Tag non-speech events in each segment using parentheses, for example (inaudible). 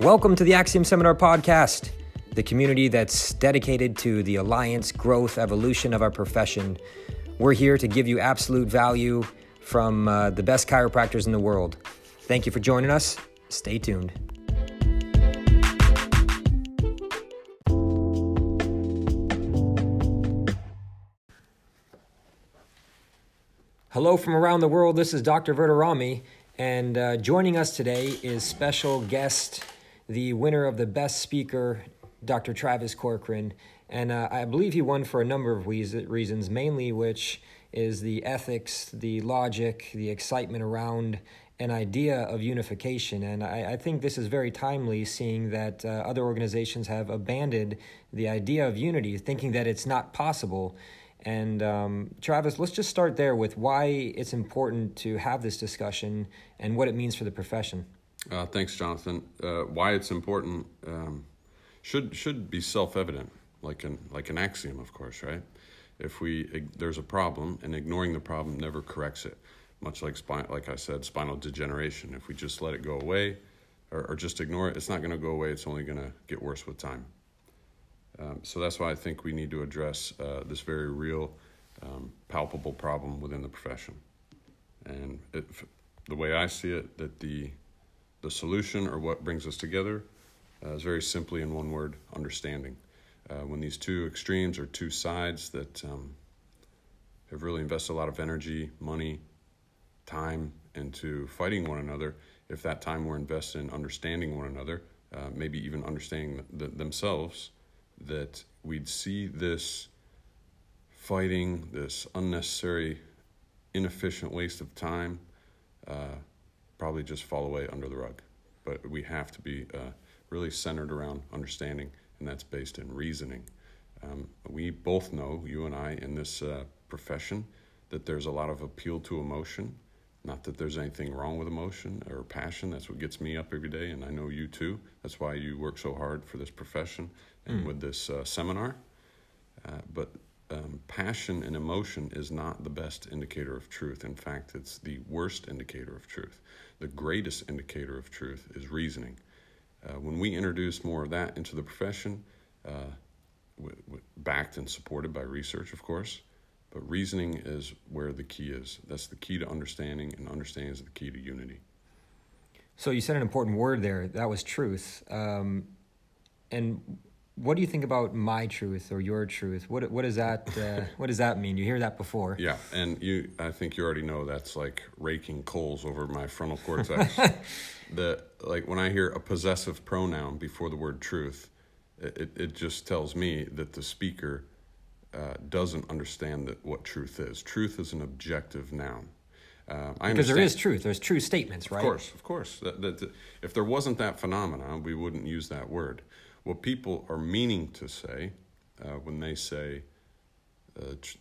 Welcome to the Axiom Seminar Podcast, the community that's dedicated to the alliance, growth, evolution of our profession. We're here to give you absolute value from uh, the best chiropractors in the world. Thank you for joining us. Stay tuned. Hello from around the world. This is Dr. Verderami, and uh, joining us today is special guest, the winner of the Best Speaker, Dr. Travis Corcoran. And uh, I believe he won for a number of reasons, mainly which is the ethics, the logic, the excitement around an idea of unification. And I, I think this is very timely, seeing that uh, other organizations have abandoned the idea of unity, thinking that it's not possible. And um, Travis, let's just start there with why it's important to have this discussion and what it means for the profession. Uh, thanks, Jonathan. Uh, why it's important um, should should be self evident, like an like an axiom, of course, right? If we there's a problem and ignoring the problem never corrects it much like spine, like I said, spinal degeneration. If we just let it go away, or, or just ignore it, it's not going to go away. It's only going to get worse with time. Um, so that's why I think we need to address uh, this very real, um, palpable problem within the profession. And it, the way I see it, that the the solution or what brings us together uh, is very simply in one word: understanding. Uh, when these two extremes or two sides that um, have really invested a lot of energy, money, time into fighting one another, if that time were invested in understanding one another, uh, maybe even understanding the, themselves, that we'd see this fighting, this unnecessary, inefficient waste of time, uh, probably just fall away under the rug. But we have to be uh, really centered around understanding, and that's based in reasoning. Um, we both know, you and I, in this uh, profession, that there's a lot of appeal to emotion not that there's anything wrong with emotion or passion. That's what gets me up every day, and I know you too. That's why you work so hard for this profession and mm. with this uh, seminar. Uh, but um, passion and emotion is not the best indicator of truth. In fact, it's the worst indicator of truth. The greatest indicator of truth is reasoning. Uh, when we introduce more of that into the profession, uh, w- w- backed and supported by research, of course, but reasoning is where the key is. That's the key to understanding, and understanding is the key to unity. So you said an important word there. That was truth. Um, and what do you think about my truth or your truth? What what does that uh, (laughs) what does that mean? You hear that before? Yeah, and you I think you already know that's like raking coals over my frontal cortex. (laughs) the like when I hear a possessive pronoun before the word truth, it, it just tells me that the speaker uh, doesn't understand that what truth is. Truth is an objective noun. Uh, because there is truth. There's true statements, right? Of course, of course. That, that, if there wasn't that phenomenon, we wouldn't use that word. What people are meaning to say uh, when they say uh, tr-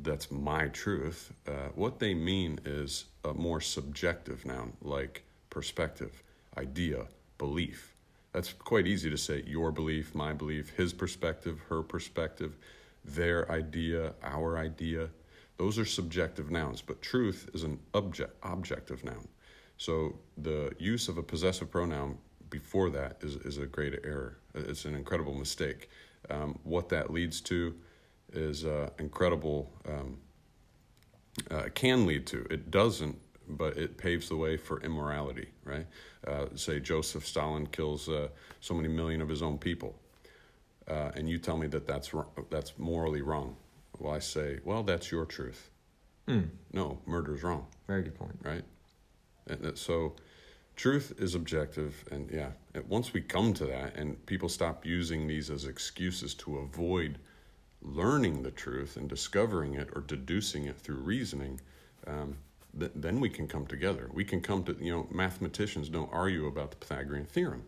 that's my truth, uh, what they mean is a more subjective noun, like perspective, idea, belief. That's quite easy to say your belief, my belief, his perspective, her perspective their idea, our idea. Those are subjective nouns, but truth is an object, objective noun. So the use of a possessive pronoun before that is, is a great error. It's an incredible mistake. Um, what that leads to is uh, incredible, um, uh, can lead to. It doesn't, but it paves the way for immorality, right? Uh, say Joseph Stalin kills uh, so many million of his own people uh, and you tell me that that's that's morally wrong. Well, I say, well, that's your truth. Mm. No, murder is wrong. Very good point. Right. And so, truth is objective, and yeah, once we come to that, and people stop using these as excuses to avoid learning the truth and discovering it or deducing it through reasoning. Um, th- then we can come together. We can come to, you know, mathematicians don't argue about the Pythagorean theorem.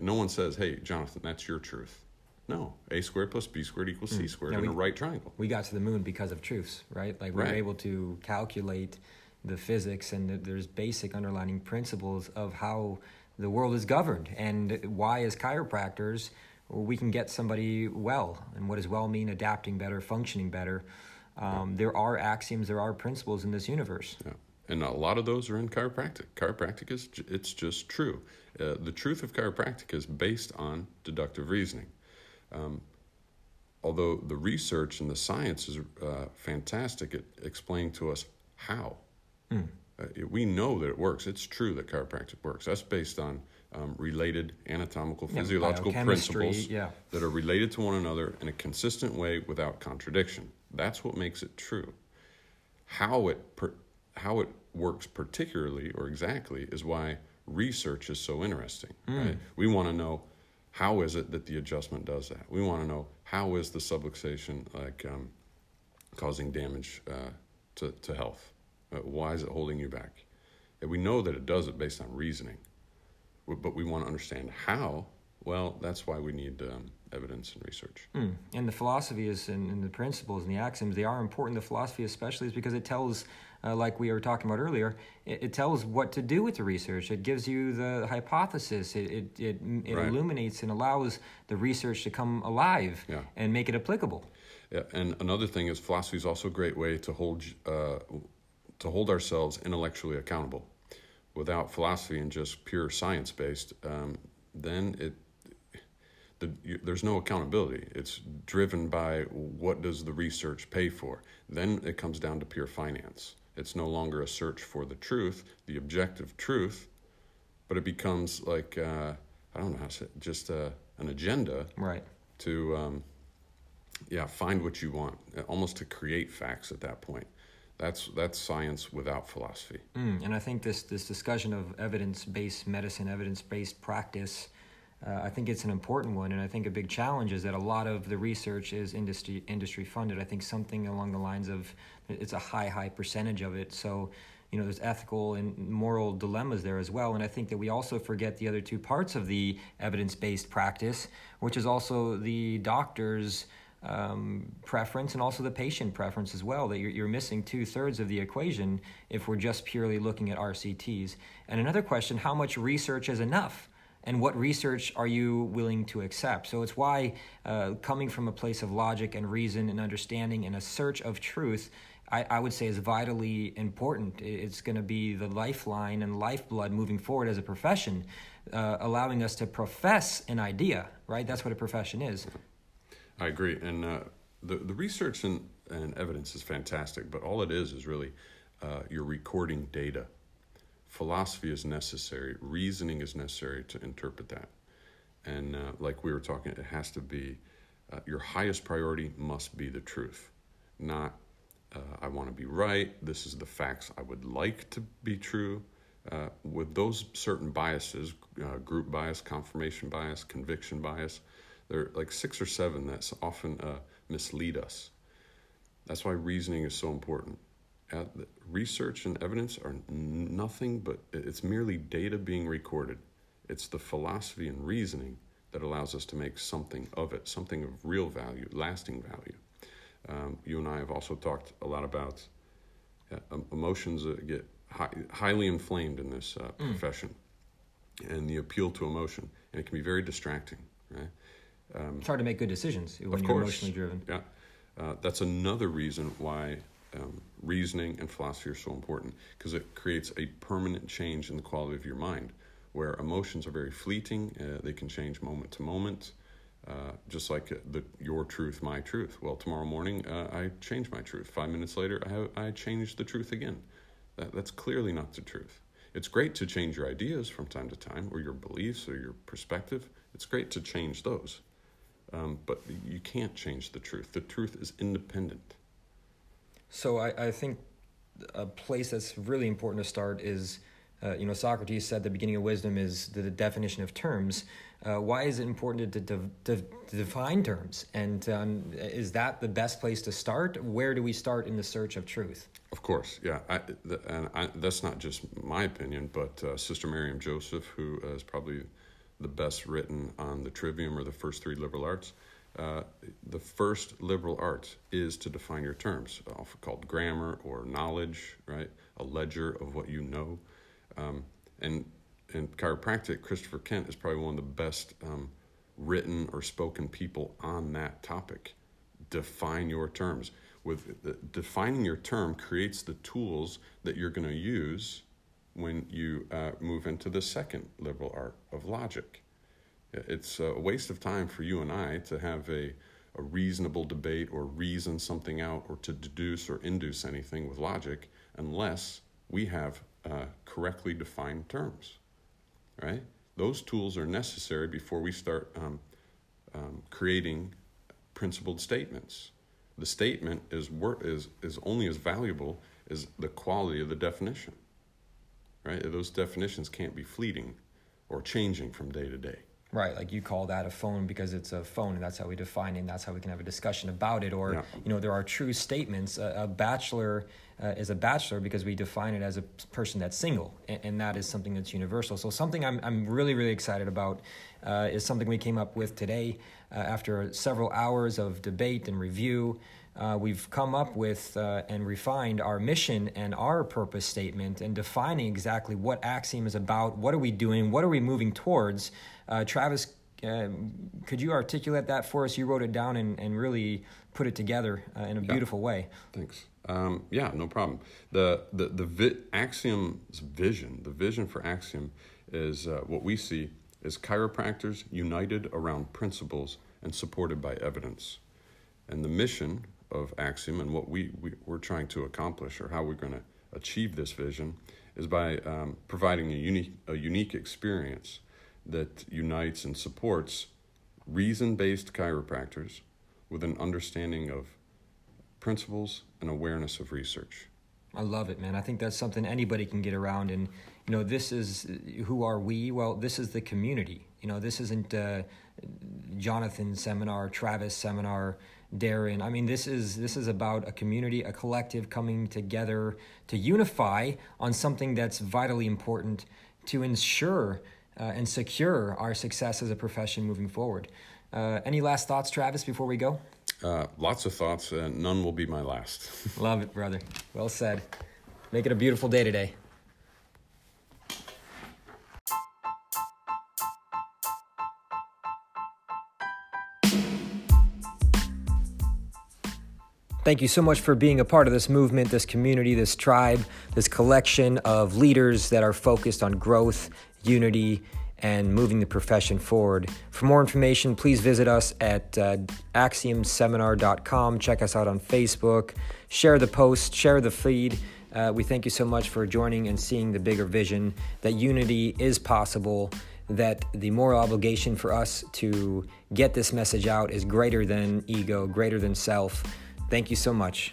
No one says, hey, Jonathan, that's your truth. No, a squared plus b squared equals c hmm. squared in we, a right triangle. We got to the moon because of truths, right? Like we right. able to calculate the physics and the, there's basic underlying principles of how the world is governed and why as chiropractors we can get somebody well and what does well mean adapting better functioning better um, there are axioms there are principles in this universe yeah and a lot of those are in chiropractic. Chiropractic is it's just true. Uh, the truth of chiropractic is based on deductive reasoning. Um, although the research and the science is uh, fantastic at explaining to us how. Mm. Uh, we know that it works. It's true that chiropractic works. That's based on um, related anatomical, physiological yeah, principles yeah. that are related to one another in a consistent way without contradiction. That's what makes it true. How it per, how it works particularly or exactly is why research is so interesting. Mm. Right? We want to know how is it that the adjustment does that. We want to know how is the subluxation like um, causing damage uh, to to health. Uh, why is it holding you back? And we know that it does it based on reasoning, but we want to understand how. Well, that's why we need um, evidence and research. Mm. And the philosophy is, and, and, the principles and the axioms, they are important. The philosophy, especially, is because it tells, uh, like we were talking about earlier, it, it, tells what to do with the research. It gives you the hypothesis. It it it, it right. illuminates and allows the research to come alive yeah. and make it applicable. Yeah, and another thing is philosophy is also a great way to hold uh, to hold ourselves intellectually accountable. Without philosophy and just pure science based, um, then it the, you, there's no accountability. It's driven by what does the research pay for. Then it comes down to pure finance. It's no longer a search for the truth, the objective truth, but it becomes like uh, I don't know how to say it, just uh, an agenda, right? To um, yeah, find what you want, almost to create facts at that point. That's that's science without philosophy. Mm, and I think this this discussion of evidence based medicine, evidence based practice uh, I think it's an important one, and I think a big challenge is that a lot of the research is industry industry funded. I think something along the lines of it's a high high percentage of it. So you know there's ethical and moral dilemmas there as well and i think that we also forget the other two parts of the evidence-based practice which is also the doctor's um, preference and also the patient preference as well that you're, you're missing two-thirds of the equation if we're just purely looking at rcts and another question how much research is enough and what research are you willing to accept? So it's why uh, coming from a place of logic and reason and understanding and a search of truth, I, I would say is vitally important. It's going to be the lifeline and lifeblood moving forward as a profession, uh, allowing us to profess an idea, right? That's what a profession is. I agree. And uh, the, the research and, and evidence is fantastic, but all it is is really uh, you're recording data philosophy is necessary, reasoning is necessary to interpret that. And uh, like we were talking, it has to be uh, your highest priority must be the truth, not uh, I want to be right. This is the facts I would like to be true. Uh, with those certain biases, group bias, confirmation bias, conviction bias, there are like six or seven that often uh, mislead us. That's why reasoning is so important research and evidence are nothing but it's merely data being recorded. It's the philosophy and reasoning that allows us to make something of it, something of real value, lasting value. Um, you and I have also talked a lot about uh, emotions that get high, highly inflamed in this uh, mm. profession and the appeal to emotion, and it can be very distracting, right? Um, it's hard to make good decisions when you're emotionally driven. Yeah, uh, that's another reason why um, reasoning and philosophy are so important because it creates a permanent change in the quality of your mind where emotions are very fleeting uh, they can change moment to moment uh, just like the your truth my truth. Well tomorrow morning uh, i change my truth. Five minutes later i, have, I change the truth again. That, that's clearly not the truth. It's great to change your ideas from time to time or your beliefs or your perspective. It's great to change those um, but you can't change the truth the truth is independent so I, I think a place that's really important to start is, uh, you know, Socrates said the beginning of wisdom is the, the definition of terms. Uh, why is it important to, to, to define terms? And um, is that the best place to start? Where do we start in the search of truth? Of course, yeah. I, the, and I, that's not just my opinion, but uh, Sister Miriam Joseph, who is probably the best written on the trivium or the first three liberal arts, uh, the first liberal arts is to define your terms, often called grammar or knowledge, right? A ledger of what you know. Um, and in chiropractic, Christopher Kent is probably one of the best um, written or spoken people on that topic. Define your terms. with the, defining your term creates the tools that you're going to use when you uh, move into the second liberal art of logic. It's a waste of time for you and I to have a, a reasonable debate or reason something out or to deduce or induce anything with logic unless we have uh, correctly defined terms, right? Those tools are necessary before we start um, um, creating principled statements. The statement is, wor- is, is only as valuable as the quality of the definition, right? Those definitions can't be fleeting or changing from day to day. Right, like you call that a phone because it's a phone, and that's how we define it, and that's how we can have a discussion about it. Or, yeah. you know, there are true statements. A, a bachelor uh, is a bachelor because we define it as a person that's single, and, and, that is something that's universal. So, something I'm, I'm really, really excited about uh, is something we came up with today uh, after several hours of debate and review. Uh, we've come up with uh, and refined our mission and our purpose statement and defining exactly what Axiom is about, what are we doing, what are we moving towards, uh, Travis, uh, could you articulate that for us? You wrote it down and, and really put it together uh, in a yeah. beautiful way. Thanks. Um, yeah, no problem. The the the vi- Axiom's vision, the vision for Axiom, is uh, what we see is chiropractors united around principles and supported by evidence. And the mission of Axiom and what we, we we're trying to accomplish, or how we're going to achieve this vision, is by um, providing a unique a unique experience that unites and supports reason based chiropractors with an understanding of principles and awareness of research. I love it, man. I think that's something anybody can get around. And, you know, this is who are we? Well, this is the community. You know, this isn't uh, Jonathan's seminar, Travis seminar, Darren. I mean, this is this is about a community, a collective coming together to unify on something that's vitally important to ensure uh, and secure our success as a profession moving forward. Uh, any last thoughts, Travis, before we go? Uh, lots of thoughts, and none will be my last. (laughs) Love it, brother. Well said. Make it a beautiful day today. Thank you so much for being a part of this movement, this community, this tribe, this collection of leaders that are focused on growth unity, and moving the profession forward. For more information, please visit us at uh, axiomseminar.com. Check us out on Facebook. Share the post, share the feed. Uh, we thank you so much for joining and seeing the bigger vision that unity is possible, that the moral obligation for us to get this message out is greater than ego, greater than self. Thank you so much.